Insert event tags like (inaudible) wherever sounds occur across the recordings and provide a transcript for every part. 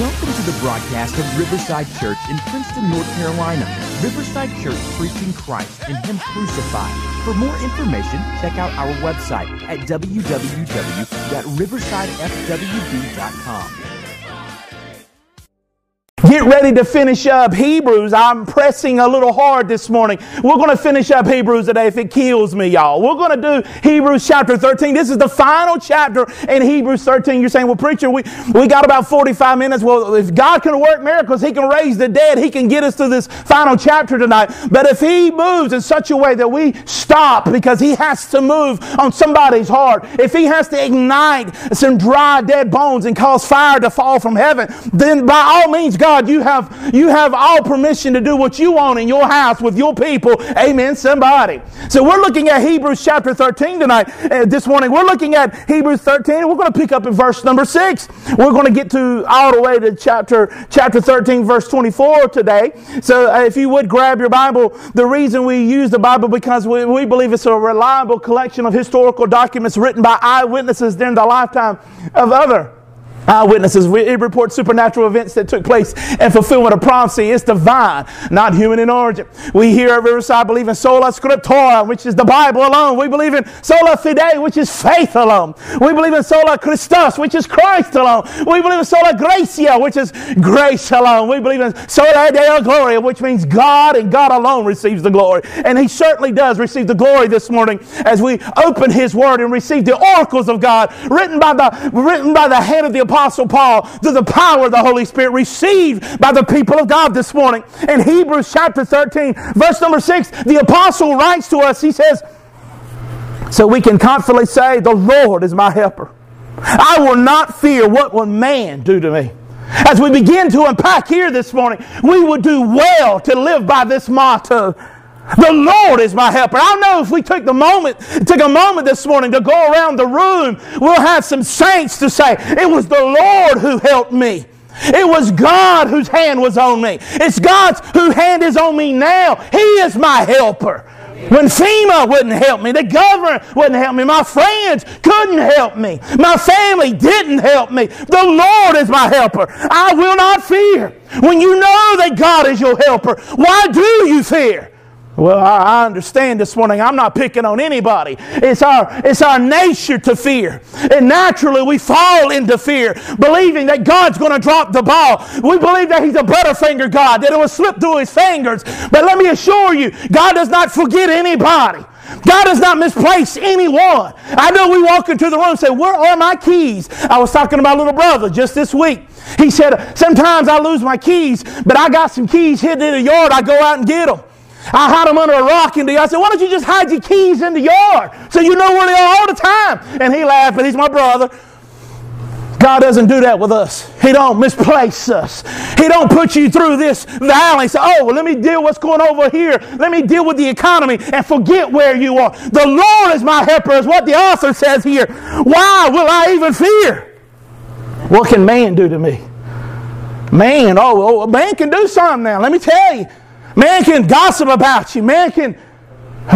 Welcome to the broadcast of Riverside Church in Princeton, North Carolina. Riverside Church preaching Christ and Him crucified. For more information, check out our website at www.riversidefwb.com. Get ready to finish up Hebrews. I'm pressing a little hard this morning. We're going to finish up Hebrews today if it kills me, y'all. We're going to do Hebrews chapter 13. This is the final chapter in Hebrews 13. You're saying, well, preacher, we, we got about 45 minutes. Well, if God can work miracles, He can raise the dead. He can get us to this final chapter tonight. But if He moves in such a way that we stop because He has to move on somebody's heart, if He has to ignite some dry, dead bones and cause fire to fall from heaven, then by all means, God, God, you have, you have all permission to do what you want in your house with your people. Amen, somebody. So we're looking at Hebrews chapter 13 tonight, uh, this morning. We're looking at Hebrews 13. We're going to pick up in verse number 6. We're going to get to all the way to chapter, chapter 13, verse 24 today. So uh, if you would grab your Bible, the reason we use the Bible because we, we believe it's a reliable collection of historical documents written by eyewitnesses during the lifetime of other Eyewitnesses, it reports supernatural events that took place and fulfillment of prophecy. It's divine, not human in origin. We here at Riverside believe in sola scriptura, which is the Bible alone. We believe in sola fide, which is faith alone. We believe in sola Christus, which is Christ alone. We believe in sola gratia, which is grace alone. We believe in sola deo gloria, which means God and God alone receives the glory. And He certainly does receive the glory this morning as we open His Word and receive the oracles of God written by the, written by the hand of the Apostle Paul through the power of the Holy Spirit received by the people of God this morning. In Hebrews chapter 13, verse number 6, the Apostle writes to us, he says, So we can confidently say, The Lord is my helper. I will not fear what will man do to me. As we begin to unpack here this morning, we would do well to live by this motto the Lord is my helper. I know if we took the moment, took a moment this morning to go around the room, we'll have some saints to say, it was the Lord who helped me. It was God whose hand was on me. It's God's whose hand is on me now. He is my helper. When FEMA wouldn't help me, the government wouldn't help me, my friends couldn't help me, my family didn't help me. The Lord is my helper. I will not fear. When you know that God is your helper, why do you fear? Well, I understand this morning. I'm not picking on anybody. It's our, it's our nature to fear. And naturally, we fall into fear, believing that God's going to drop the ball. We believe that He's a butterfinger God, that it will slip through His fingers. But let me assure you, God does not forget anybody. God does not misplace anyone. I know we walk into the room and say, Where are my keys? I was talking to my little brother just this week. He said, Sometimes I lose my keys, but I got some keys hidden in the yard. I go out and get them. I hide them under a rock in the yard. I said, why don't you just hide your keys in the yard so you know where they are all the time? And he laughed, but he's my brother. God doesn't do that with us. He don't misplace us. He don't put you through this valley say, oh, well, let me deal what's going over here. Let me deal with the economy and forget where you are. The Lord is my helper is what the author says here. Why will I even fear? What can man do to me? Man, oh, oh man can do something now. Let me tell you. Man can gossip about you. Man can,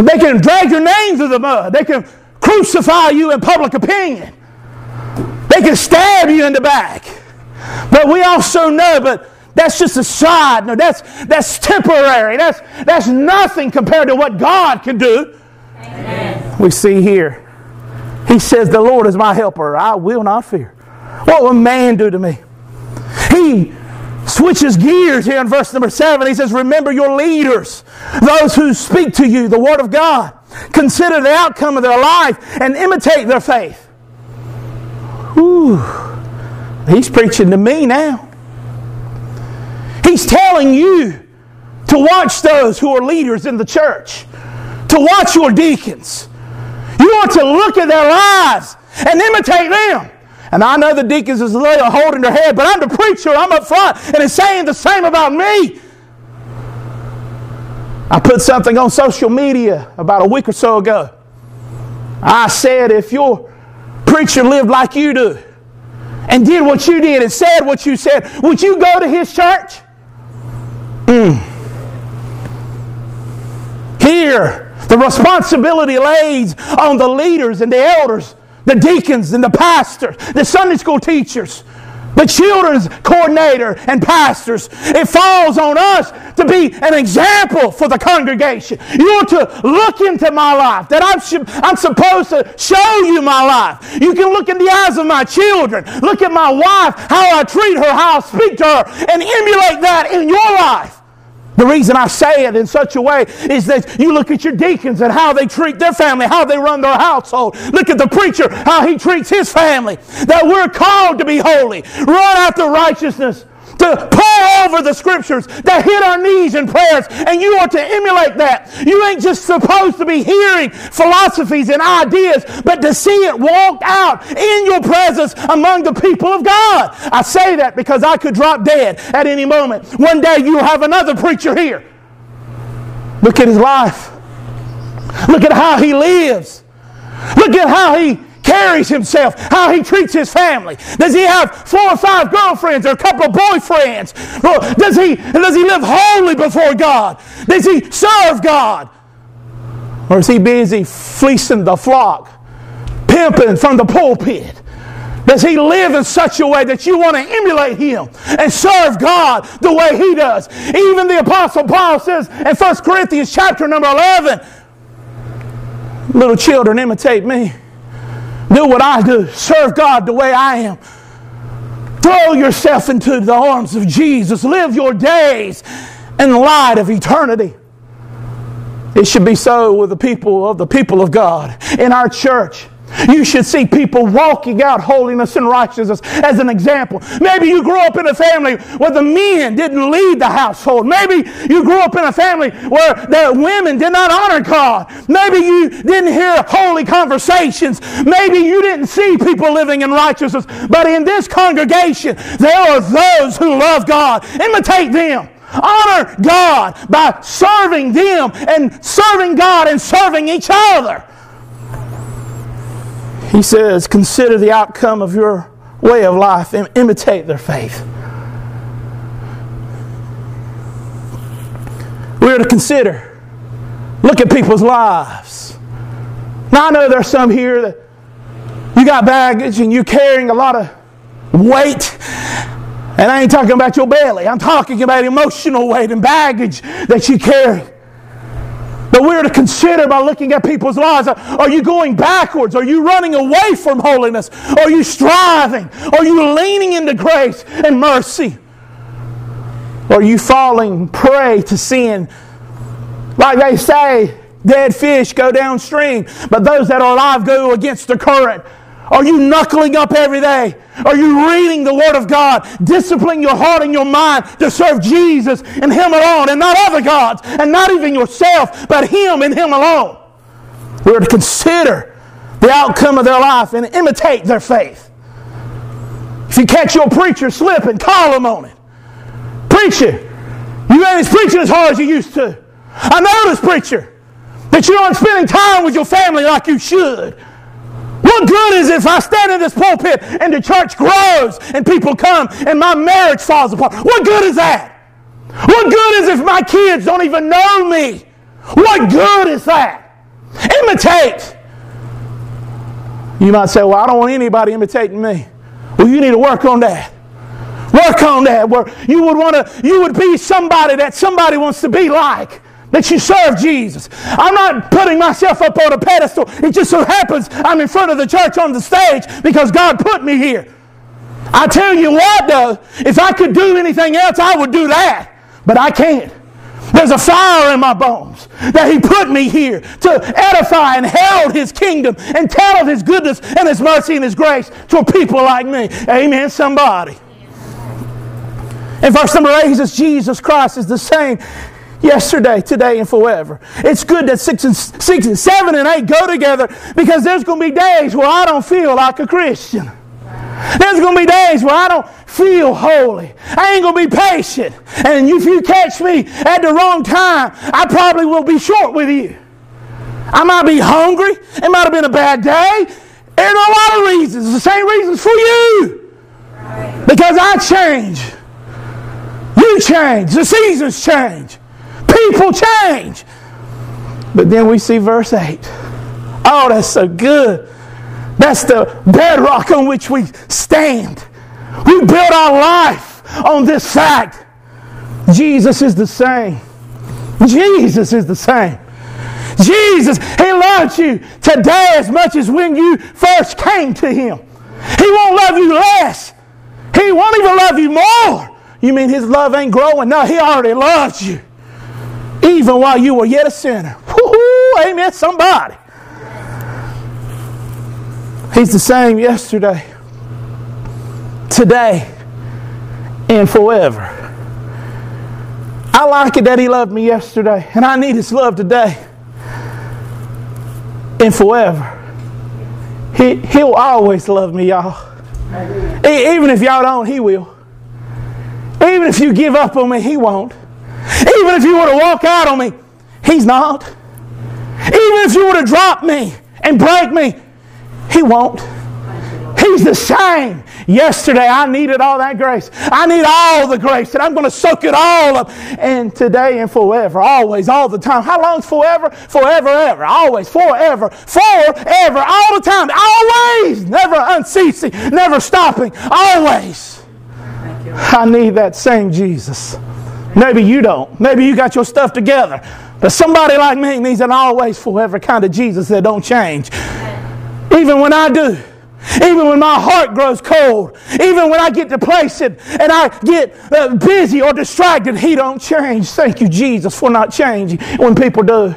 they can drag your name through the mud. They can crucify you in public opinion. They can stab you in the back. But we also know, but that's just a side. No, that's, that's temporary. That's, that's nothing compared to what God can do. Amen. We see here. He says, The Lord is my helper. I will not fear. What will man do to me? He switches gears here in verse number seven. He says, Remember your leaders, those who speak to you the Word of God. Consider the outcome of their life and imitate their faith. Whew. He's preaching to me now. He's telling you to watch those who are leaders in the church, to watch your deacons. You are to look at their lives and imitate them. And I know the deacons is holding their head, but I'm the preacher, I'm up front, and it's saying the same about me. I put something on social media about a week or so ago. I said, if your preacher lived like you do and did what you did and said what you said, would you go to his church? Mm. Here, the responsibility lays on the leaders and the elders the deacons and the pastors, the Sunday school teachers, the children's coordinator and pastors. It falls on us to be an example for the congregation. You're to look into my life, that I'm, I'm supposed to show you my life. You can look in the eyes of my children, look at my wife, how I treat her, how I speak to her, and emulate that in your life. The reason I say it in such a way is that you look at your deacons and how they treat their family, how they run their household. Look at the preacher, how he treats his family. That we're called to be holy, run after righteousness, to pour over the scriptures, to hit our knees in prayers, and you are to emulate that. You ain't just supposed to be hearing philosophies and ideas, but to see it walked out in your presence among the people of God. I say that because I could drop dead at any moment. One day you'll have another preacher here. Look at his life. Look at how he lives. Look at how he carries himself, how he treats his family. Does he have four or five girlfriends or a couple of boyfriends? Does he, does he live holy before God? Does he serve God? Or is he busy fleecing the flock, pimping from the pulpit? Does he live in such a way that you want to emulate him and serve God the way he does? Even the Apostle Paul says in 1 Corinthians chapter number 11, little children imitate me do what I do. Serve God the way I am. Throw yourself into the arms of Jesus. Live your days in the light of eternity. It should be so with the people of the people of God in our church. You should see people walking out holiness and righteousness as an example. Maybe you grew up in a family where the men didn't lead the household. Maybe you grew up in a family where the women did not honor God. Maybe you didn't hear holy conversations. Maybe you didn't see people living in righteousness. But in this congregation, there are those who love God. Imitate them. Honor God by serving them and serving God and serving each other. He says, consider the outcome of your way of life and imitate their faith. We're to consider, look at people's lives. Now, I know there's some here that you got baggage and you're carrying a lot of weight. And I ain't talking about your belly, I'm talking about emotional weight and baggage that you carry. But we're to consider by looking at people's lives. Are you going backwards? Are you running away from holiness? Are you striving? Are you leaning into grace and mercy? Are you falling prey to sin? Like they say, dead fish go downstream, but those that are alive go against the current. Are you knuckling up every day? Are you reading the Word of God, disciplining your heart and your mind to serve Jesus and Him alone and not other gods and not even yourself, but Him and Him alone? We're to consider the outcome of their life and imitate their faith. If you catch your preacher slipping, call him on it. Preacher, you ain't preaching as hard as you used to. I notice, preacher, that you aren't spending time with your family like you should. What good is it if I stand in this pulpit and the church grows and people come and my marriage falls apart? What good is that? What good is if my kids don't even know me? What good is that? Imitate. You might say, Well, I don't want anybody imitating me. Well, you need to work on that. Work on that. Where you would want to, you would be somebody that somebody wants to be like that you serve Jesus. I'm not putting myself up on a pedestal. It just so happens I'm in front of the church on the stage because God put me here. I tell you what, though, if I could do anything else, I would do that. But I can't. There's a fire in my bones that He put me here to edify and herald His kingdom and tell of His goodness and His mercy and His grace to people like me. Amen, somebody. In verse number 8 he says, Jesus Christ is the same yesterday, today, and forever. It's good that six and six and seven and eight go together because there's going to be days where I don't feel like a Christian. There's going to be days where I don't feel holy. I ain't going to be patient. And if you catch me at the wrong time, I probably will be short with you. I might be hungry. It might have been a bad day. There are a lot of reasons. The same reasons for you. Because I change. You change. The seasons change. People change. But then we see verse 8. Oh, that's so good. That's the bedrock on which we stand. We build our life on this fact. Jesus is the same. Jesus is the same. Jesus, He loves you today as much as when you first came to Him. He won't love you less. He won't even love you more. You mean His love ain't growing? No, He already loves you. Even while you were yet a sinner. Woo-hoo, amen, somebody. He's the same yesterday, today, and forever. I like it that He loved me yesterday, and I need His love today and forever. He, he'll always love me, y'all. Even if y'all don't, He will. Even if you give up on me, He won't. Even if you were to walk out on me, He's not. Even if you were to drop me and break me, He won't. He's the same. Yesterday, I needed all that grace. I need all the grace, and I'm going to soak it all up. And today and forever, always, all the time. How long's forever? Forever, ever. Always, forever, forever, all the time. Always, never unceasing, never stopping. Always. Thank you. I need that same Jesus. Maybe you don't. Maybe you got your stuff together. But somebody like me needs an always, forever kind of Jesus that don't change. Even when I do. Even when my heart grows cold, even when I get complacent and I get uh, busy or distracted, He don't change. Thank you, Jesus, for not changing when people do.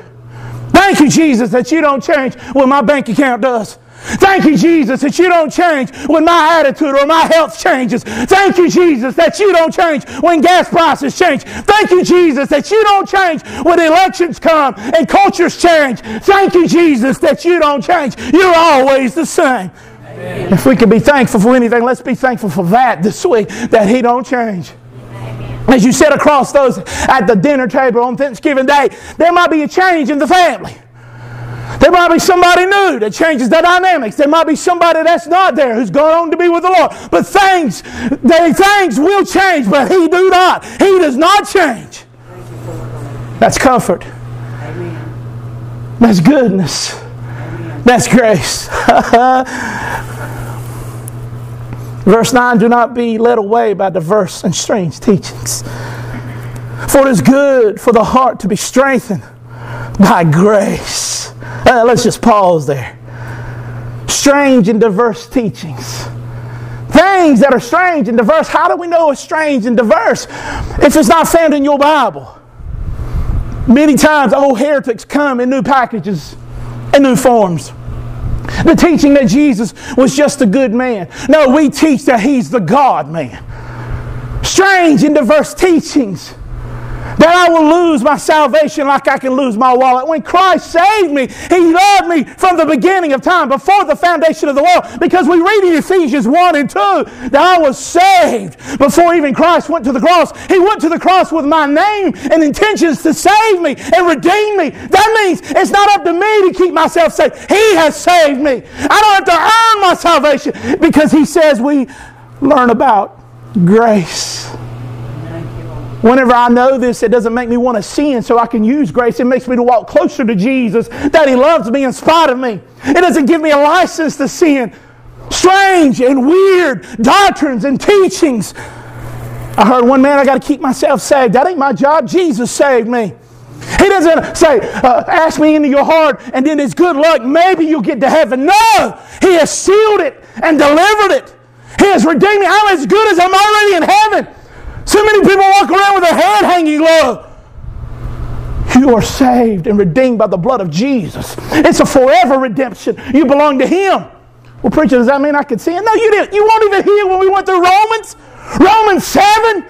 Thank you, Jesus, that you don't change when my bank account does. Thank you, Jesus, that you don't change when my attitude or my health changes. Thank you, Jesus, that you don't change when gas prices change. Thank you, Jesus, that you don't change when elections come and cultures change. Thank you, Jesus, that you don't change. You're always the same. Amen. If we can be thankful for anything, let's be thankful for that this week, that He don't change. As you sit across those at the dinner table on Thanksgiving Day, there might be a change in the family. There might be somebody new that changes the dynamics. There might be somebody that's not there who's gone on to be with the Lord. But things, they, things will change, but He do not. He does not change. That's comfort. That's goodness. That's grace. (laughs) Verse 9 Do not be led away by diverse and strange teachings. For it is good for the heart to be strengthened by grace. Uh, let's just pause there. Strange and diverse teachings. Things that are strange and diverse. How do we know it's strange and diverse if it's not found in your Bible? Many times old heretics come in new packages and new forms. The teaching that Jesus was just a good man. No, we teach that he's the God man. Strange and diverse teachings I will lose my salvation like I can lose my wallet. When Christ saved me, He loved me from the beginning of time, before the foundation of the world, because we read in Ephesians 1 and 2 that I was saved before even Christ went to the cross. He went to the cross with my name and intentions to save me and redeem me. That means it's not up to me to keep myself safe. He has saved me. I don't have to earn my salvation because He says we learn about grace. Whenever I know this, it doesn't make me want to sin so I can use grace. It makes me to walk closer to Jesus, that He loves me in spite of me. It doesn't give me a license to sin. Strange and weird doctrines and teachings. I heard one man, I got to keep myself saved. That ain't my job. Jesus saved me. He doesn't say, uh, ask me into your heart and then it's good luck. Maybe you'll get to heaven. No! He has sealed it and delivered it. He has redeemed me. I'm as good as I'm already in heaven. So many people walk around with their head hanging low. You are saved and redeemed by the blood of Jesus. It's a forever redemption. You belong to Him. Well, preacher, does that mean I can sin? No, you didn't. You weren't even here when we went through Romans. Romans 7.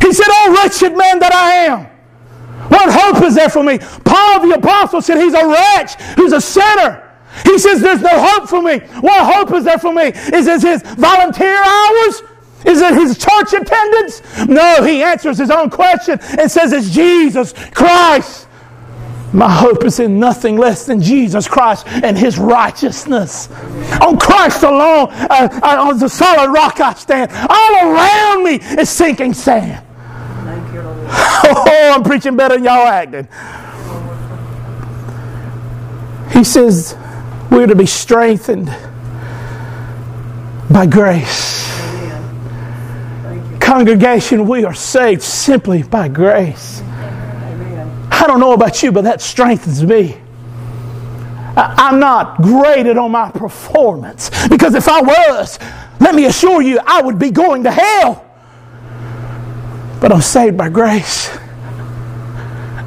He said, Oh, wretched man that I am. What hope is there for me? Paul the apostle said he's a wretch who's a sinner. He says there's no hope for me. What hope is there for me? Is it his volunteer hours? Is it his church attendance? No, he answers his own question and says it's Jesus Christ. My hope is in nothing less than Jesus Christ and His righteousness. On Christ alone, uh, uh, on the solid rock I stand. All around me is sinking sand. (laughs) Oh, I'm preaching better than y'all acting. He says we're to be strengthened by grace Congregation, we are saved simply by grace. I don't know about you, but that strengthens me. I'm not graded on my performance because if I was, let me assure you, I would be going to hell. But I'm saved by grace.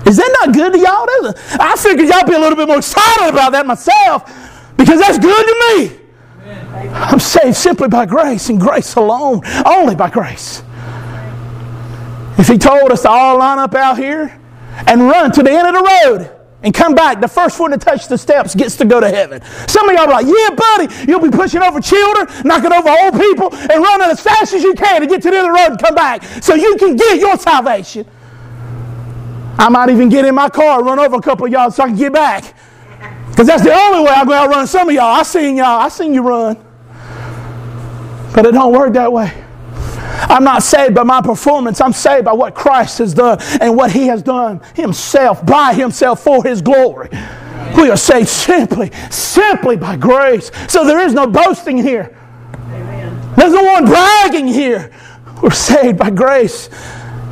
Is that not good to y'all? I figured y'all be a little bit more excited about that myself because that's good to me. I'm saved simply by grace and grace alone, only by grace. If He told us to all line up out here and run to the end of the road and come back, the first one to touch the steps gets to go to heaven. Some of y'all are like, yeah, buddy, you'll be pushing over children, knocking over old people, and running as fast as you can to get to the end of the road and come back so you can get your salvation. I might even get in my car and run over a couple of y'all so I can get back. Because that's the only way I'm going to run some of y'all. I seen y'all. I seen you run. But it don't work that way. I'm not saved by my performance. I'm saved by what Christ has done and what He has done Himself, by Himself, for His glory. We are saved simply, simply by grace. So there is no boasting here. There's no one bragging here. We're saved by grace.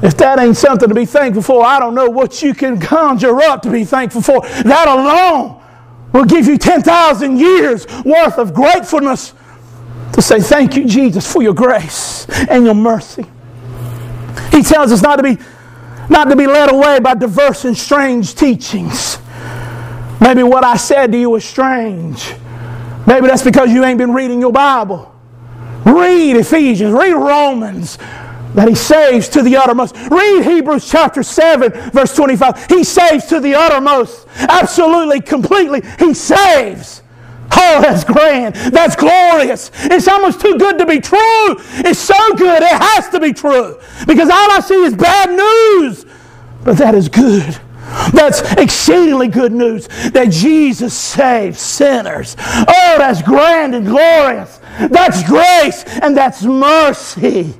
If that ain't something to be thankful for, I don't know what you can conjure up to be thankful for. That alone will give you 10,000 years worth of gratefulness to say, Thank you, Jesus, for your grace and your mercy. He tells us not to be, not to be led away by diverse and strange teachings. Maybe what I said to you was strange. Maybe that's because you ain't been reading your Bible. Read Ephesians, read Romans, that He saves to the uttermost. Read Hebrews chapter 7, verse 25. He saves to the uttermost. Absolutely, completely. He saves. Oh, that's grand. That's glorious. It's almost too good to be true. It's so good, it has to be true. Because all I see is bad news. But that is good. That's exceedingly good news that Jesus saves sinners. Oh, that's grand and glorious. That's grace and that's mercy.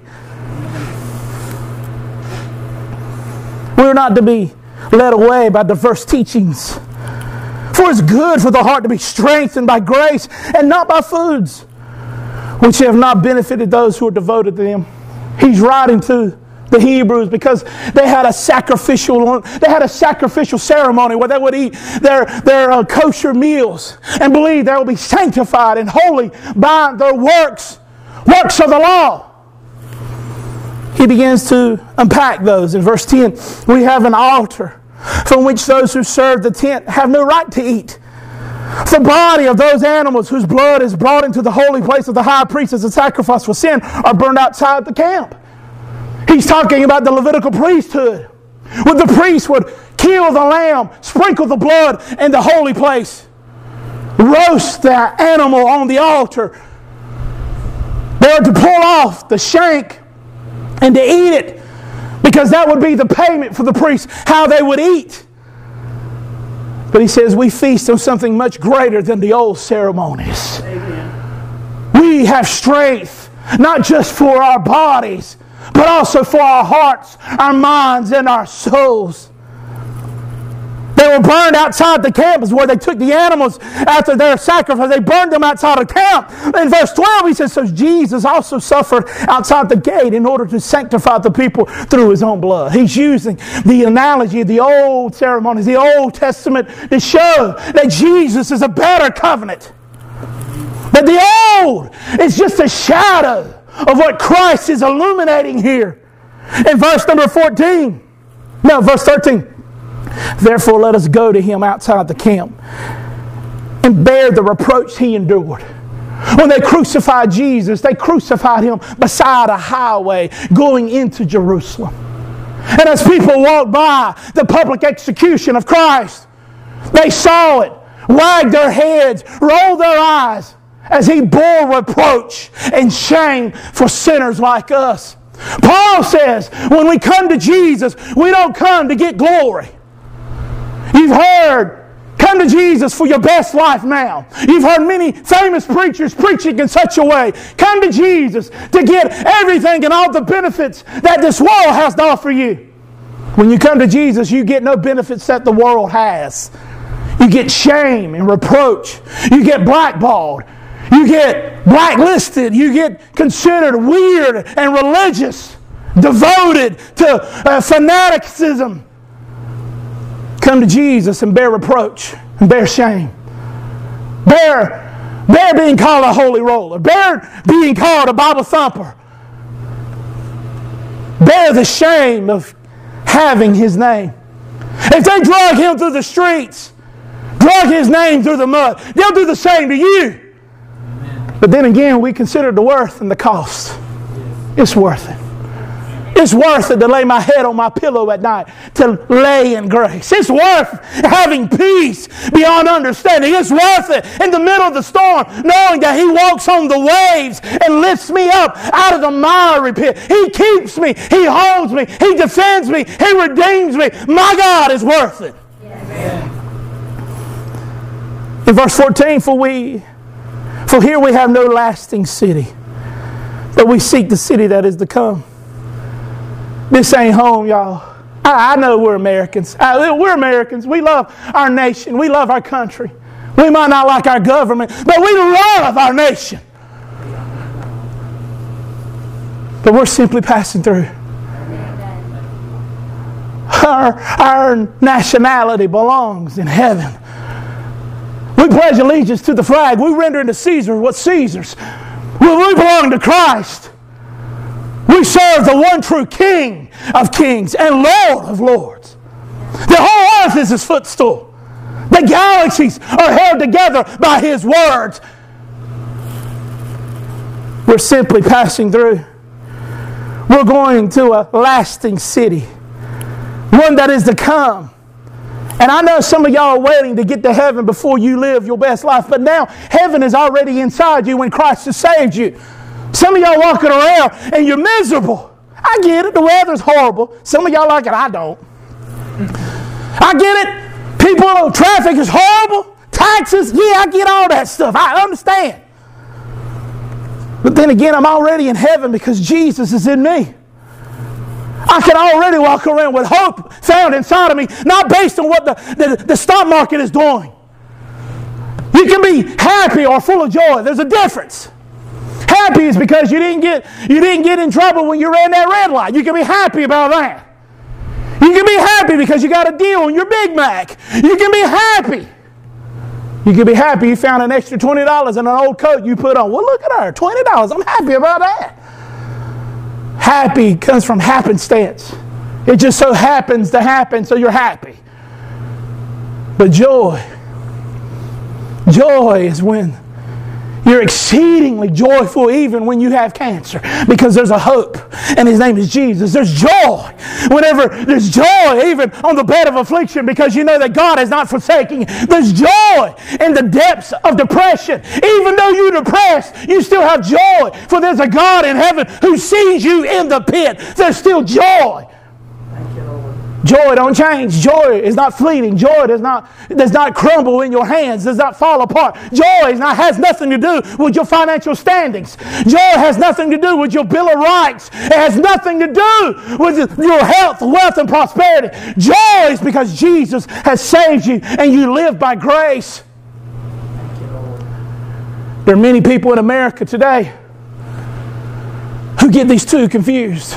We're not to be led away by diverse teachings. For it's good for the heart to be strengthened by grace and not by foods, which have not benefited those who are devoted to them. He's writing to the Hebrews because they had a sacrificial they had a sacrificial ceremony where they would eat their their uh, kosher meals and believe they will be sanctified and holy by their works works of the law he begins to unpack those. In verse 10, we have an altar from which those who serve the tent have no right to eat. The body of those animals whose blood is brought into the holy place of the high priest as a sacrifice for sin are burned outside the camp. He's talking about the Levitical priesthood. When the priest would kill the lamb, sprinkle the blood in the holy place, roast that animal on the altar. They are to pull off the shank and to eat it because that would be the payment for the priests, how they would eat. But he says we feast on something much greater than the old ceremonies. Amen. We have strength, not just for our bodies, but also for our hearts, our minds, and our souls. They were burned outside the camp is where they took the animals after their sacrifice. They burned them outside of camp. In verse 12, he says, So Jesus also suffered outside the gate in order to sanctify the people through his own blood. He's using the analogy of the old ceremonies, the Old Testament, to show that Jesus is a better covenant. That the old is just a shadow of what Christ is illuminating here. In verse number 14, no, verse 13. Therefore, let us go to him outside the camp and bear the reproach he endured. When they crucified Jesus, they crucified him beside a highway going into Jerusalem. And as people walked by the public execution of Christ, they saw it, wagged their heads, rolled their eyes as he bore reproach and shame for sinners like us. Paul says, when we come to Jesus, we don't come to get glory. You've heard Come to Jesus for your best life now. You've heard many famous preachers preaching in such a way. Come to Jesus to get everything and all the benefits that this world has to offer you. When you come to Jesus, you get no benefits that the world has. You get shame and reproach. You get blackballed. You get blacklisted. You get considered weird and religious. devoted to uh, fanaticism, come to Jesus and bear reproach and bear shame. Bear, bear being called a holy roller. Bear being called a Bible thumper. Bear the shame of having his name. If they drag him through the streets, drag his name through the mud, they'll do the same to you. But then again, we consider the worth and the cost. It's worth it. It's worth it to lay my head on my pillow at night, to lay in grace. It's worth having peace beyond understanding. It's worth it in the middle of the storm, knowing that He walks on the waves and lifts me up out of the miry pit. He keeps me, He holds me, He defends me, He redeems me. My God is worth it. In verse 14, for we for here we have no lasting city, but we seek the city that is to come. This ain't home, y'all. I, I know we're Americans. I, we're Americans. We love our nation. We love our country. We might not like our government, but we love our nation. But we're simply passing through. Our, our nationality belongs in heaven. We pledge allegiance to the flag. We render unto Caesar what Caesar's. We belong to Christ. We serve the one true King of kings and Lord of lords. The whole earth is his footstool. The galaxies are held together by his words. We're simply passing through. We're going to a lasting city, one that is to come. And I know some of y'all are waiting to get to heaven before you live your best life, but now heaven is already inside you when Christ has saved you. Some of y'all walking around and you're miserable. I get it. The weather's horrible. Some of y'all like it. I don't. I get it. People, traffic is horrible. Taxes, yeah, I get all that stuff. I understand. But then again, I'm already in heaven because Jesus is in me. I can already walk around with hope found inside of me, not based on what the, the, the stock market is doing. You can be happy or full of joy. There's a difference. Happy is because you didn't get you didn't get in trouble when you ran that red light. You can be happy about that. You can be happy because you got a deal on your Big Mac. You can be happy. You can be happy you found an extra $20 in an old coat you put on. Well, look at her, $20. I'm happy about that. Happy comes from happenstance. It just so happens to happen, so you're happy. But joy, joy is when you're exceedingly joyful even when you have cancer because there's a hope, and His name is Jesus. There's joy whenever there's joy, even on the bed of affliction, because you know that God is not forsaking you. There's joy in the depths of depression. Even though you're depressed, you still have joy, for there's a God in heaven who sees you in the pit. There's still joy. Joy don't change. Joy is not fleeting. Joy does not, does not crumble in your hands, does not fall apart. Joy not, has nothing to do with your financial standings. Joy has nothing to do with your Bill of Rights. It has nothing to do with your health, wealth, and prosperity. Joy is because Jesus has saved you and you live by grace. There are many people in America today who get these two confused.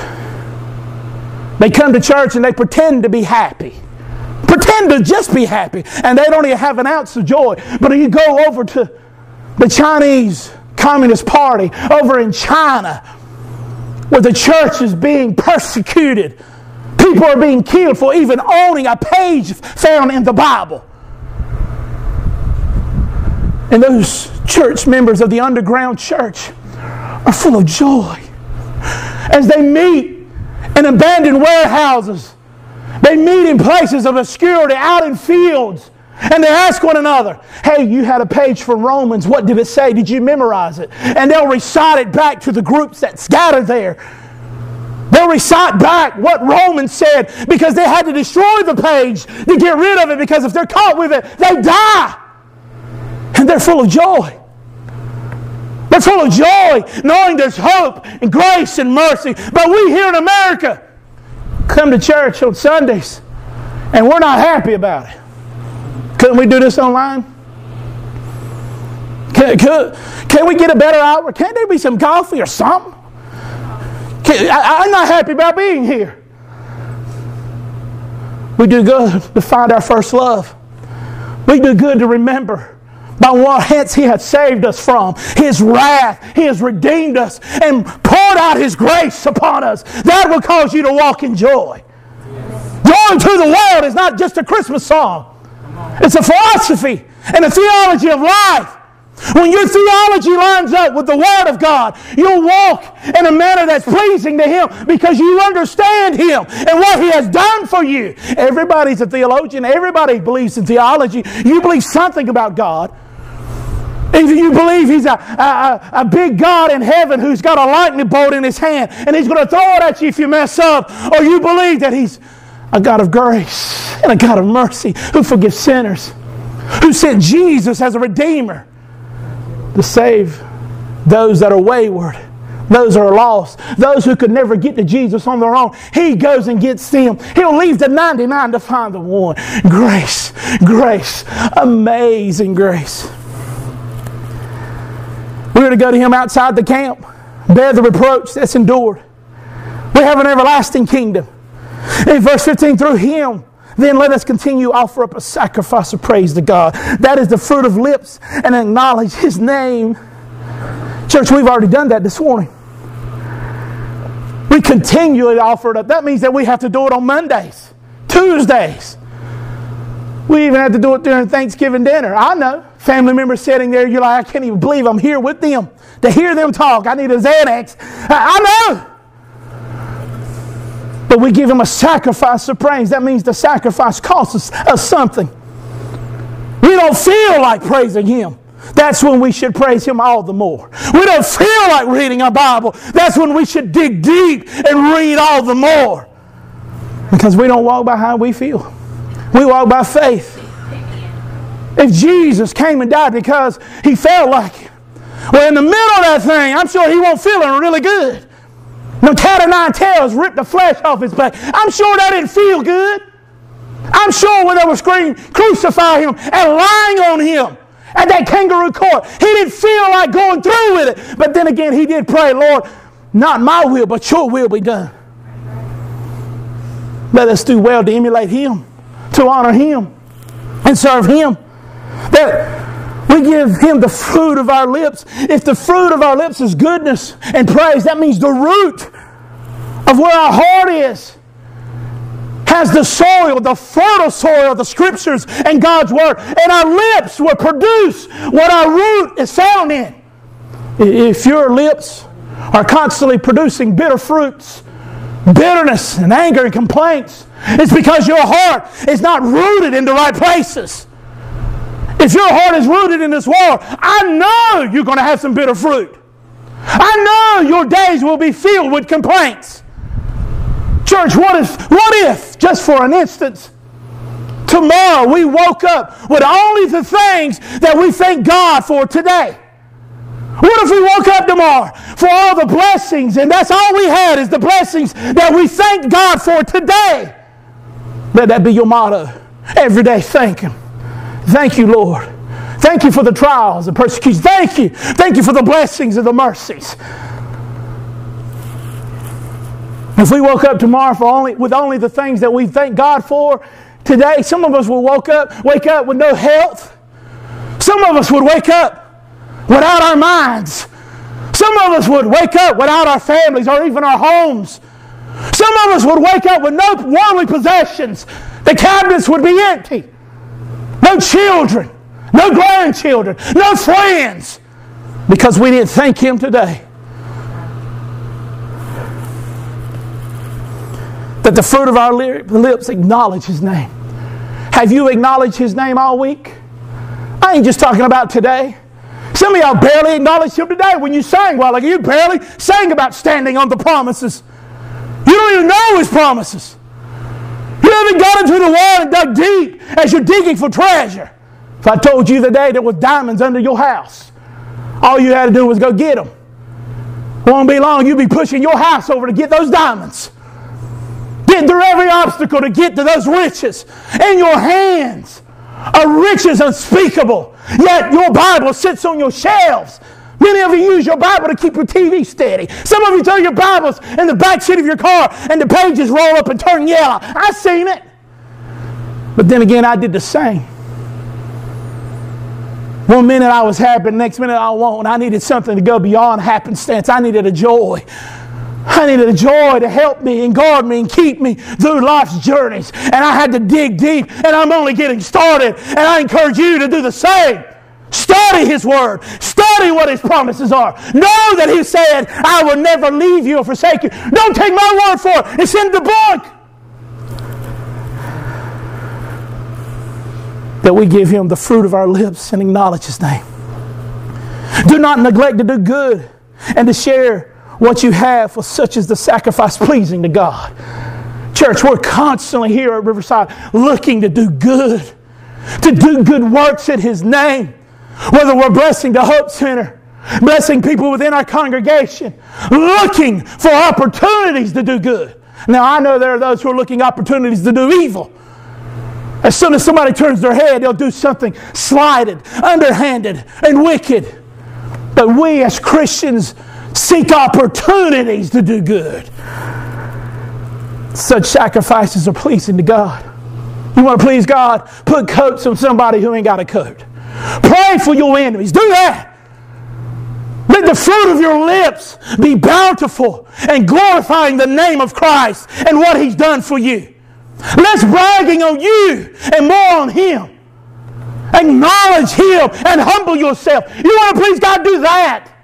They come to church and they pretend to be happy. Pretend to just be happy. And they don't even have an ounce of joy. But you go over to the Chinese Communist Party over in China, where the church is being persecuted. People are being killed for even owning a page found in the Bible. And those church members of the underground church are full of joy as they meet in abandoned warehouses. They meet in places of obscurity, out in fields. And they ask one another, Hey, you had a page from Romans. What did it say? Did you memorize it? And they'll recite it back to the groups that scattered there. They'll recite back what Romans said because they had to destroy the page to get rid of it because if they're caught with it, they die. And they're full of joy. They're full of joy, knowing there's hope and grace and mercy. But we here in America come to church on Sundays and we're not happy about it. Couldn't we do this online? Can, can, can we get a better hour? Can't there be some coffee or something? I, I'm not happy about being here. We do good to find our first love. We do good to remember by what hence He has saved us from His wrath. He has redeemed us and poured out His grace upon us. That will cause you to walk in joy. Joy to the world is not just a Christmas song, it's a philosophy and a theology of life. When your theology lines up with the Word of God, you'll walk in a manner that's pleasing to Him because you understand Him and what He has done for you. Everybody's a theologian. Everybody believes in theology. You believe something about God. If you believe He's a, a, a big God in heaven who's got a lightning bolt in His hand and He's going to throw it at you if you mess up, or you believe that He's a God of grace and a God of mercy who forgives sinners, who sent Jesus as a Redeemer to save those that are wayward, those are lost, those who could never get to Jesus on their own. He goes and gets them. He'll leave the 99 to find the one. Grace, grace, amazing grace. We're to go to Him outside the camp, bear the reproach that's endured. We have an everlasting kingdom. In verse 15, through Him, then let us continue offer up a sacrifice of praise to God. That is the fruit of lips and acknowledge His name. Church, we've already done that this morning. We continually offer it up. That means that we have to do it on Mondays, Tuesdays. We even had to do it during Thanksgiving dinner. I know. Family members sitting there, you're like, I can't even believe I'm here with them to hear them talk. I need a Xanax. I know. But we give him a sacrifice of praise. That means the sacrifice costs us something. We don't feel like praising him. That's when we should praise him all the more. We don't feel like reading our Bible. That's when we should dig deep and read all the more. Because we don't walk by how we feel. We walk by faith. If Jesus came and died because he felt like it, well, in the middle of that thing, I'm sure he won't feeling really good. No cat nine tails ripped the flesh off his back. I'm sure that didn't feel good. I'm sure when they were screaming, crucify him and lying on him at that kangaroo court, he didn't feel like going through with it. But then again, he did pray, Lord, not my will, but your will be done. Let us do well to emulate him, to honor him, and serve him. That we give him the fruit of our lips. If the fruit of our lips is goodness and praise, that means the root of where our heart is has the soil, the fertile soil of the scriptures and God's word. And our lips will produce what our root is found in. If your lips are constantly producing bitter fruits, bitterness and anger and complaints, it's because your heart is not rooted in the right places. If your heart is rooted in this world, I know you're going to have some bitter fruit. I know your days will be filled with complaints. Church, what if, what if, just for an instance, tomorrow we woke up with only the things that we thank God for today? What if we woke up tomorrow for all the blessings and that's all we had is the blessings that we thank God for today? Let that be your motto. Every day, thank Him. Thank you, Lord. Thank you for the trials and persecutions. Thank you. Thank you for the blessings and the mercies. If we woke up tomorrow for only, with only the things that we thank God for today, some of us will woke up, wake up with no health. Some of us would wake up without our minds. Some of us would wake up without our families or even our homes. Some of us would wake up with no worldly possessions. The cabinets would be empty no children, no grandchildren, no friends, because we didn't thank Him today. That the fruit of our lips acknowledge His name. Have you acknowledged His name all week? I ain't just talking about today. Some of y'all barely acknowledged Him today when you sang while ago. You barely sang about standing on the promises. You don't even know His promises. You haven't got into the wall and dug deep as you're digging for treasure. If I told you the day there was diamonds under your house, all you had to do was go get them. Won't be long, you'll be pushing your house over to get those diamonds. Getting through every obstacle to get to those riches. In your hands are riches unspeakable. Yet your Bible sits on your shelves Many of you use your Bible to keep your TV steady. Some of you throw your Bibles in the back seat of your car and the pages roll up and turn yellow. I seen it. But then again, I did the same. One minute I was happy, next minute I won't. I needed something to go beyond happenstance. I needed a joy. I needed a joy to help me and guard me and keep me through life's journeys. And I had to dig deep, and I'm only getting started. And I encourage you to do the same. Study His Word. Study what His promises are. Know that He said, I will never leave you or forsake you. Don't take my word for it. It's in the book. That we give Him the fruit of our lips and acknowledge His name. Do not neglect to do good and to share what you have, for such is the sacrifice pleasing to God. Church, we're constantly here at Riverside looking to do good, to do good works in His name. Whether we're blessing the Hope Center, blessing people within our congregation, looking for opportunities to do good. Now, I know there are those who are looking opportunities to do evil. As soon as somebody turns their head, they'll do something slighted, underhanded, and wicked. But we as Christians seek opportunities to do good. Such sacrifices are pleasing to God. You want to please God? Put coats on somebody who ain't got a coat. Pray for your enemies. Do that. Let the fruit of your lips be bountiful and glorifying the name of Christ and what He's done for you. Less bragging on you and more on Him. Acknowledge Him and humble yourself. You want to please God? Do that.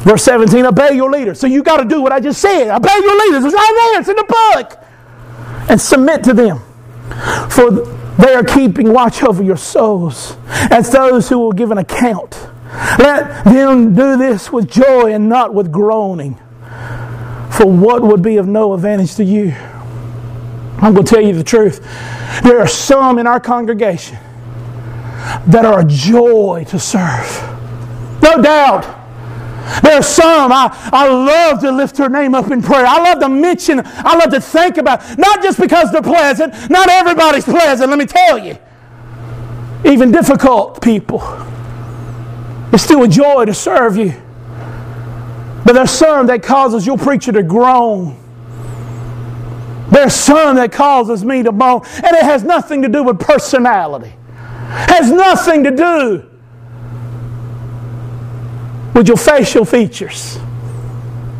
Verse 17, obey your leaders. So you got to do what I just said. Obey your leaders. It's right there, it's in the book. And submit to them. For they are keeping watch over your souls as those who will give an account. Let them do this with joy and not with groaning. For what would be of no advantage to you? I'm going to tell you the truth. There are some in our congregation that are a joy to serve. No doubt. There are some I, I love to lift her name up in prayer. I love to mention, I love to think about, not just because they're pleasant. Not everybody's pleasant, let me tell you. Even difficult people. It's still a joy to serve you. But there's some that causes your preacher to groan. There's some that causes me to moan. And it has nothing to do with personality. Has nothing to do with your facial features.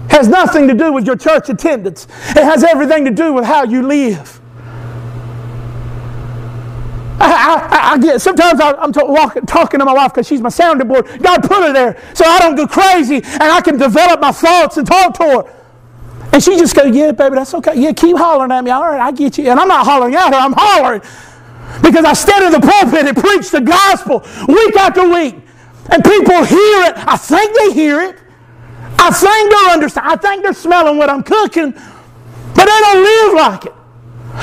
It has nothing to do with your church attendance. It has everything to do with how you live. I, I, I get sometimes I, am talking to my wife because she's my sounding board. God put her there so I don't go crazy and I can develop my thoughts and talk to her. And she just goes, "Yeah, baby, that's okay. Yeah, keep hollering at me. All right, I get you." And I'm not hollering at her. I'm hollering because I stand in the pulpit and preach the gospel week after week. And people hear it. I think they hear it. I think they understand. I think they're smelling what I'm cooking, but they don't live like it.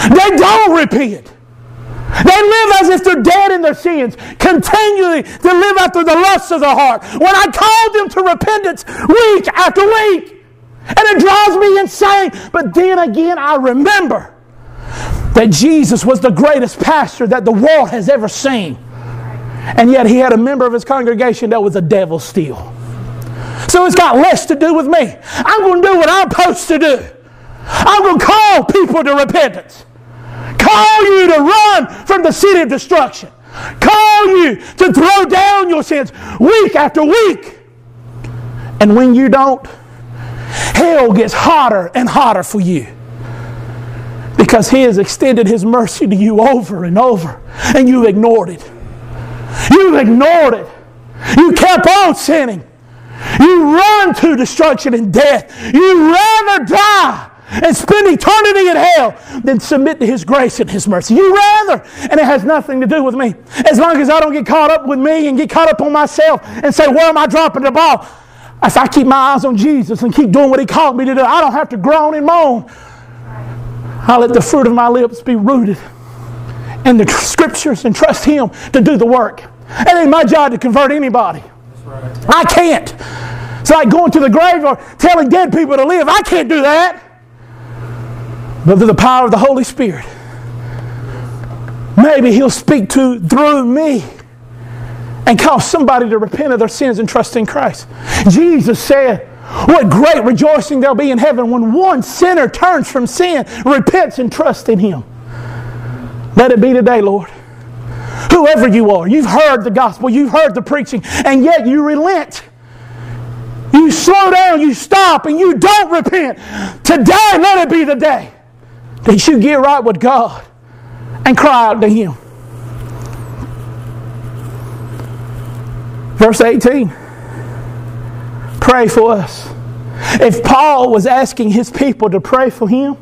They don't repent. They live as if they're dead in their sins, continually to live after the lusts of the heart. When I called them to repentance week after week, and it drives me insane. But then again, I remember that Jesus was the greatest pastor that the world has ever seen. And yet he had a member of his congregation that was a devil still. So it's got less to do with me. I'm going to do what I'm supposed to do. I'm going to call people to repentance. Call you to run from the city of destruction. Call you to throw down your sins week after week. And when you don't, hell gets hotter and hotter for you. Because he has extended his mercy to you over and over, and you've ignored it. You ignored it. You kept on sinning. You run to destruction and death. You rather die and spend eternity in hell than submit to His grace and His mercy. You rather. And it has nothing to do with me. As long as I don't get caught up with me and get caught up on myself and say, where am I dropping the ball? As I keep my eyes on Jesus and keep doing what He called me to do, I don't have to groan and moan. I let the fruit of my lips be rooted in the scriptures and trust Him to do the work. It ain't my job to convert anybody. Right. I can't. It's like going to the graveyard telling dead people to live. I can't do that. But through the power of the Holy Spirit, maybe He'll speak to through me and cause somebody to repent of their sins and trust in Christ. Jesus said, What great rejoicing there'll be in heaven when one sinner turns from sin, repents, and trusts in Him. Let it be today, Lord. Whoever you are, you've heard the gospel, you've heard the preaching, and yet you relent. You slow down, you stop, and you don't repent. Today, let it be the day that you get right with God and cry out to Him. Verse 18 Pray for us. If Paul was asking his people to pray for him,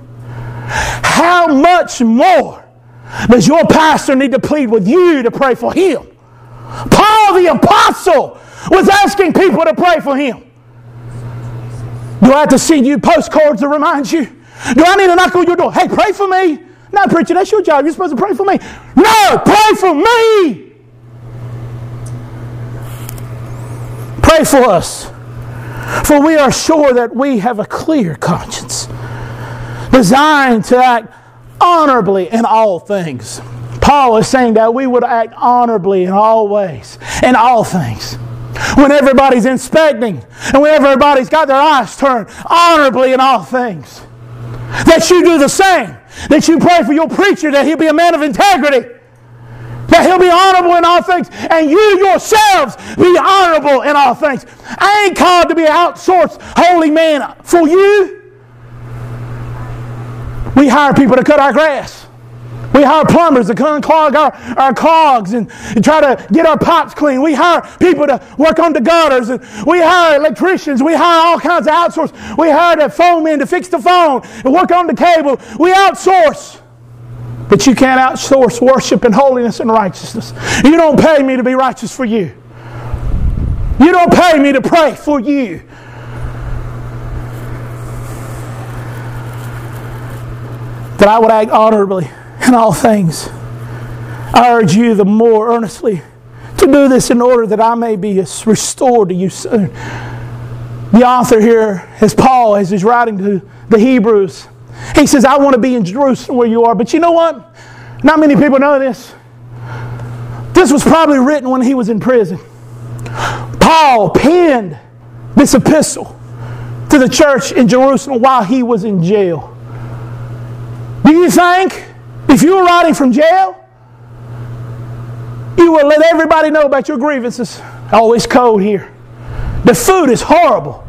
how much more does your pastor need to plead with you to pray for him? Paul the apostle was asking people to pray for him. Do I have to send you postcards to remind you? Do I need to knock on your door? Hey, pray for me. No, preacher, that's your job. You're supposed to pray for me. No, pray for me. Pray for us. For we are sure that we have a clear conscience, designed to act honorably in all things. Paul is saying that we would act honorably in all ways, in all things. When everybody's inspecting and when everybody's got their eyes turned, honorably in all things. That you do the same. That you pray for your preacher that he'll be a man of integrity. That he'll be honorable in all things. And you yourselves be honorable in all things. I ain't called to be an outsourced holy man for you. We hire people to cut our grass. We hire plumbers to come clog our, our clogs and, and, try to get our pipes clean. We hire people to work on the gutters. And we hire electricians. We hire all kinds of outsource. We hire the phone men to fix the phone and work on the cable. We outsource. But you can't outsource worship and holiness and righteousness. You don't pay me to be righteous for you. You don't pay me to pray for you. That I would act honorably in all things. I urge you the more earnestly to do this in order that I may be restored to you soon. The author here is Paul as he's writing to the Hebrews. He says, I want to be in Jerusalem where you are. But you know what? Not many people know this. This was probably written when he was in prison. Paul penned this epistle to the church in Jerusalem while he was in jail. Do you think if you were writing from jail, you would let everybody know about your grievances? Oh, cold here. The food is horrible.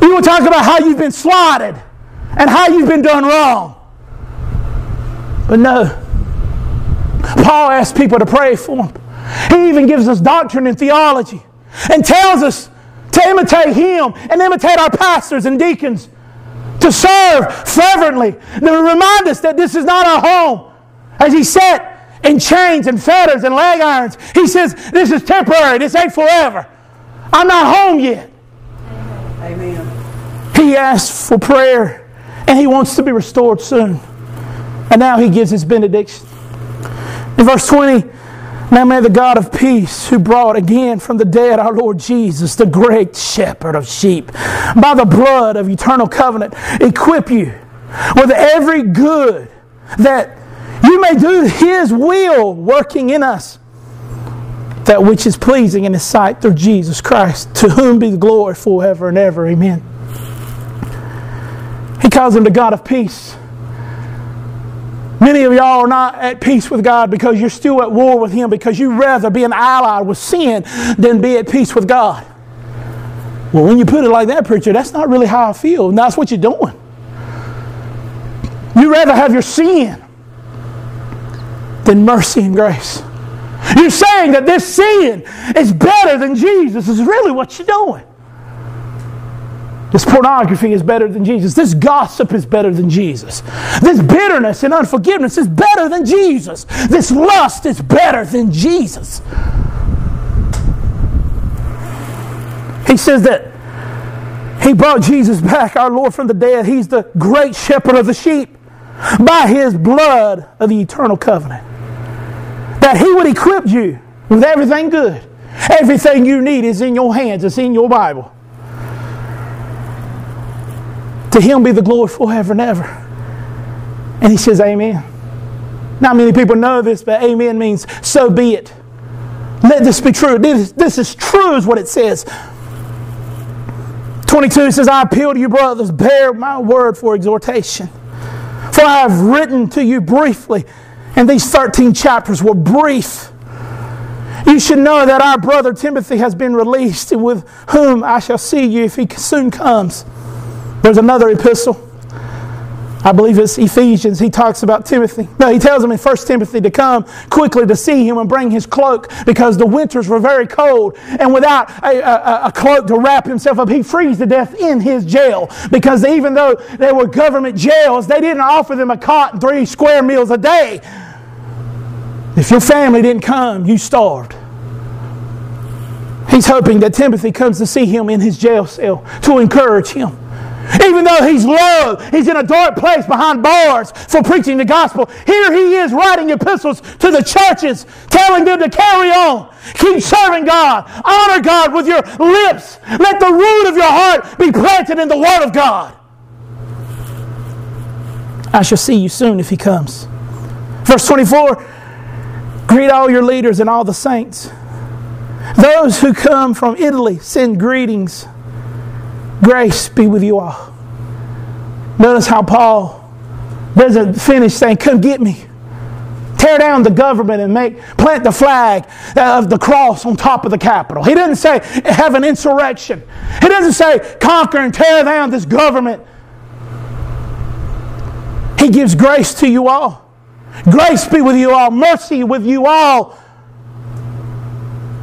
You will talk about how you've been slighted and how you've been done wrong. But no. Paul asks people to pray for him. He even gives us doctrine and theology and tells us to imitate him and imitate our pastors and deacons to serve fervently, to remind us that this is not our home. As he said, in chains and fetters and leg irons, he says, This is temporary, this ain't forever. I'm not home yet. Amen. He asks for prayer and he wants to be restored soon. And now he gives his benediction. In verse 20, now may the God of peace, who brought again from the dead our Lord Jesus, the great shepherd of sheep, by the blood of eternal covenant, equip you with every good that you may do his will working in us, that which is pleasing in his sight through Jesus Christ, to whom be the glory forever and ever. Amen. He calls him the God of peace. Many of y'all are not at peace with God because you're still at war with Him because you'd rather be an ally with sin than be at peace with God. Well, when you put it like that, preacher, that's not really how I feel. And that's what you're doing. You'd rather have your sin than mercy and grace. You're saying that this sin is better than Jesus, is really what you're doing. This pornography is better than Jesus. This gossip is better than Jesus. This bitterness and unforgiveness is better than Jesus. This lust is better than Jesus. He says that he brought Jesus back, our Lord, from the dead. He's the great shepherd of the sheep by his blood of the eternal covenant. That he would equip you with everything good. Everything you need is in your hands, it's in your Bible. To him be the glory forever and ever. And he says, Amen. Not many people know this, but amen means so be it. Let this be true. This, this is true, is what it says. 22 says, I appeal to you, brothers, bear my word for exhortation. For I have written to you briefly, and these 13 chapters were brief. You should know that our brother Timothy has been released, and with whom I shall see you if he soon comes. There's another epistle I believe it's Ephesians, he talks about Timothy. No, he tells him in 1 Timothy to come quickly to see him and bring his cloak because the winters were very cold. And without a, a, a, cloak to wrap himself up, he freezed to death in his jail because even though they were government jails, they didn't offer them a cot and three square meals a day. If your family didn't come, you starved. He's hoping that Timothy comes to see him in his jail cell to encourage him. Even though he's low, he's in a dark place behind bars for preaching the gospel. Here he is writing epistles to the churches, telling them to carry on. Keep serving God. Honor God with your lips. Let the root of your heart be planted in the Word of God. I shall see you soon if he comes. Verse 24 Greet all your leaders and all the saints. Those who come from Italy send greetings. Grace be with you all. Notice how Paul doesn't finish saying, Come get me. Tear down the government and make plant the flag of the cross on top of the Capitol. He doesn't say have an insurrection. He doesn't say conquer and tear down this government. He gives grace to you all. Grace be with you all. Mercy with you all.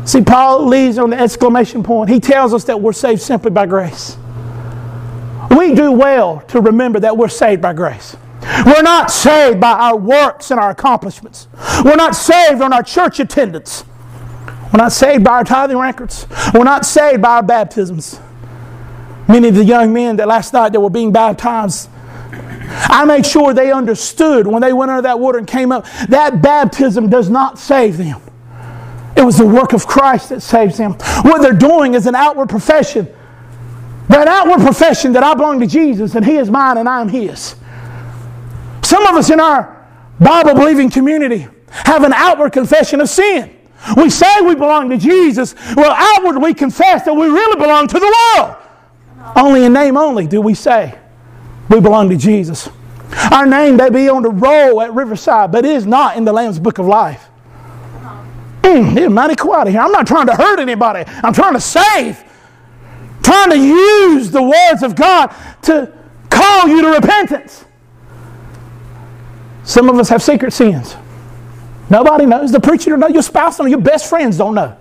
See, Paul leaves on the exclamation point. He tells us that we're saved simply by grace. We do well to remember that we're saved by grace. We're not saved by our works and our accomplishments. We're not saved on our church attendance. We're not saved by our tithing records. We're not saved by our baptisms. Many of the young men that last night that were being baptized, I made sure they understood when they went under that water and came up, that baptism does not save them. It was the work of Christ that saves them. What they're doing is an outward profession that outward profession that I belong to Jesus and He is mine and I am His. Some of us in our Bible believing community have an outward confession of sin. We say we belong to Jesus. Well, outwardly we confess that we really belong to the world. Only in name only do we say we belong to Jesus. Our name may be on the roll at Riverside, but it is not in the Lamb's Book of Life. Mm, it's mighty quiet here. I'm not trying to hurt anybody. I'm trying to save trying to use the words of God to call you to repentance. Some of us have secret sins. Nobody knows. The preacher don't know. Your spouse don't know. Your best friends don't know.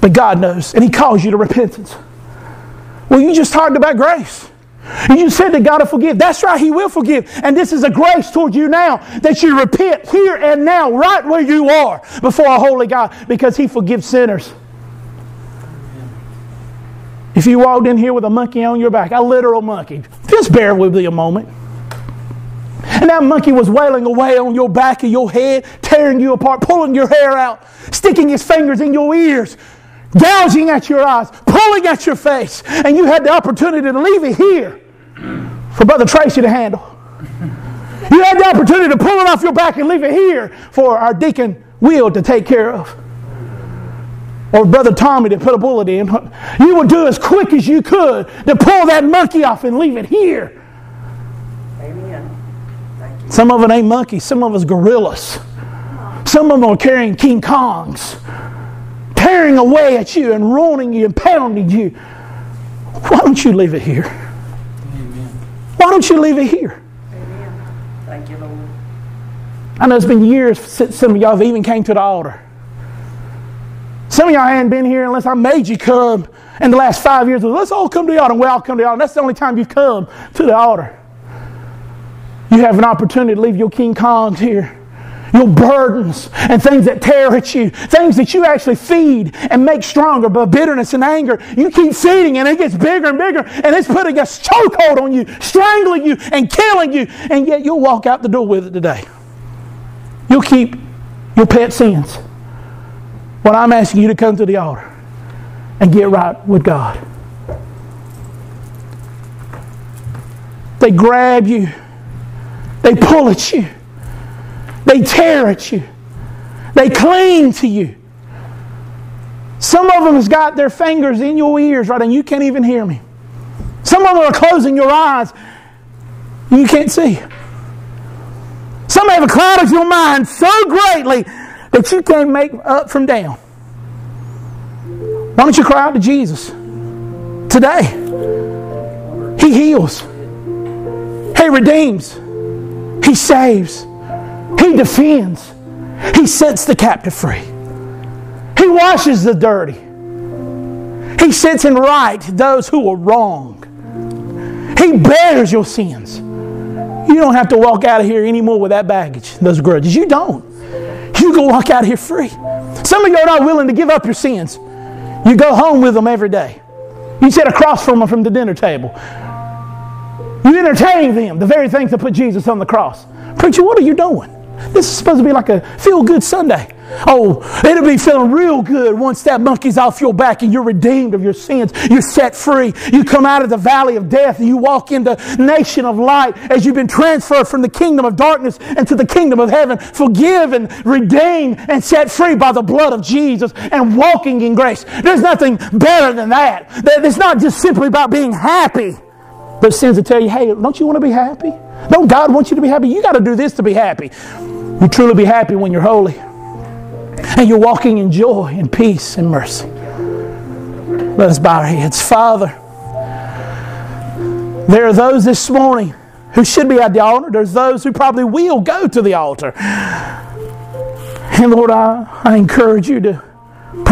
But God knows, and He calls you to repentance. Well, you just talked about grace. You said that God will forgive. That's right, He will forgive. And this is a grace toward you now that you repent here and now, right where you are, before a holy God, because He forgives sinners. If you walked in here with a monkey on your back, a literal monkey, just bear with me a moment. And that monkey was wailing away on your back of your head, tearing you apart, pulling your hair out, sticking his fingers in your ears, gouging at your eyes, pulling at your face. And you had the opportunity to leave it here for Brother Tracy to handle. You had the opportunity to pull it off your back and leave it here for our deacon Will to take care of or Brother Tommy to put a bullet in, you would do as quick as you could to pull that monkey off and leave it here. Amen. Some of it ain't monkeys, some of us gorillas. Some of them are carrying King Kongs, tearing away at you and rolling you and pounding you. Why don't you leave it here? Amen. Why don't you leave it here? Amen. Thank you, Lord. I know it's been years since some of y'all have even came to the altar. Some of y'all hadn't been here unless I made you come in the last five years. Let's all come to the altar. And we all come to the altar. That's the only time you've come to the altar. You have an opportunity to leave your King Kongs here. Your burdens and things that tear at you, things that you actually feed and make stronger, but bitterness and anger, you keep feeding and it gets bigger and bigger and it's putting a chokehold on you, strangling you and killing you, and yet you'll walk out the door with it today. You'll keep your pet sins. Well, I'm asking you to come to the altar and get right with God. They grab you, they pull at you, they tear at you, they cling to you. Some of them has got their fingers in your ears right and you can't even hear me. Some of them are closing your eyes. You can't see. Some have clouded your mind so greatly that you can't make up from down. Why don't you cry out to Jesus today? He heals. He redeems. He saves. He defends. He sets the captive free. He washes the dirty. He sets in right those who are wrong. He bears your sins. You don't have to walk out of here anymore with that baggage, those grudges. You don't. You can walk out here free. Some of you are not willing to give up your sins. You go home with them every day. You sit across from them from the dinner table. You entertain them, the very things that put Jesus on the cross. Preacher, what are you doing? This is supposed to be like a feel good Sunday. Oh, it'll be feeling real good once that monkey's off your back and you're redeemed of your sins. You're set free. You come out of the valley of death and you walk into nation of light as you've been transferred from the kingdom of darkness into the kingdom of heaven, forgiven, redeemed, and set free by the blood of Jesus and walking in grace. There's nothing better than that. It's not just simply about being happy. Those sins that tell you, hey, don't you want to be happy? Don't God want you to be happy? You got to do this to be happy. You truly be happy when you're holy and you're walking in joy and peace and mercy. Let us bow our heads. Father, there are those this morning who should be at the altar. There's those who probably will go to the altar. And Lord, I, I encourage you to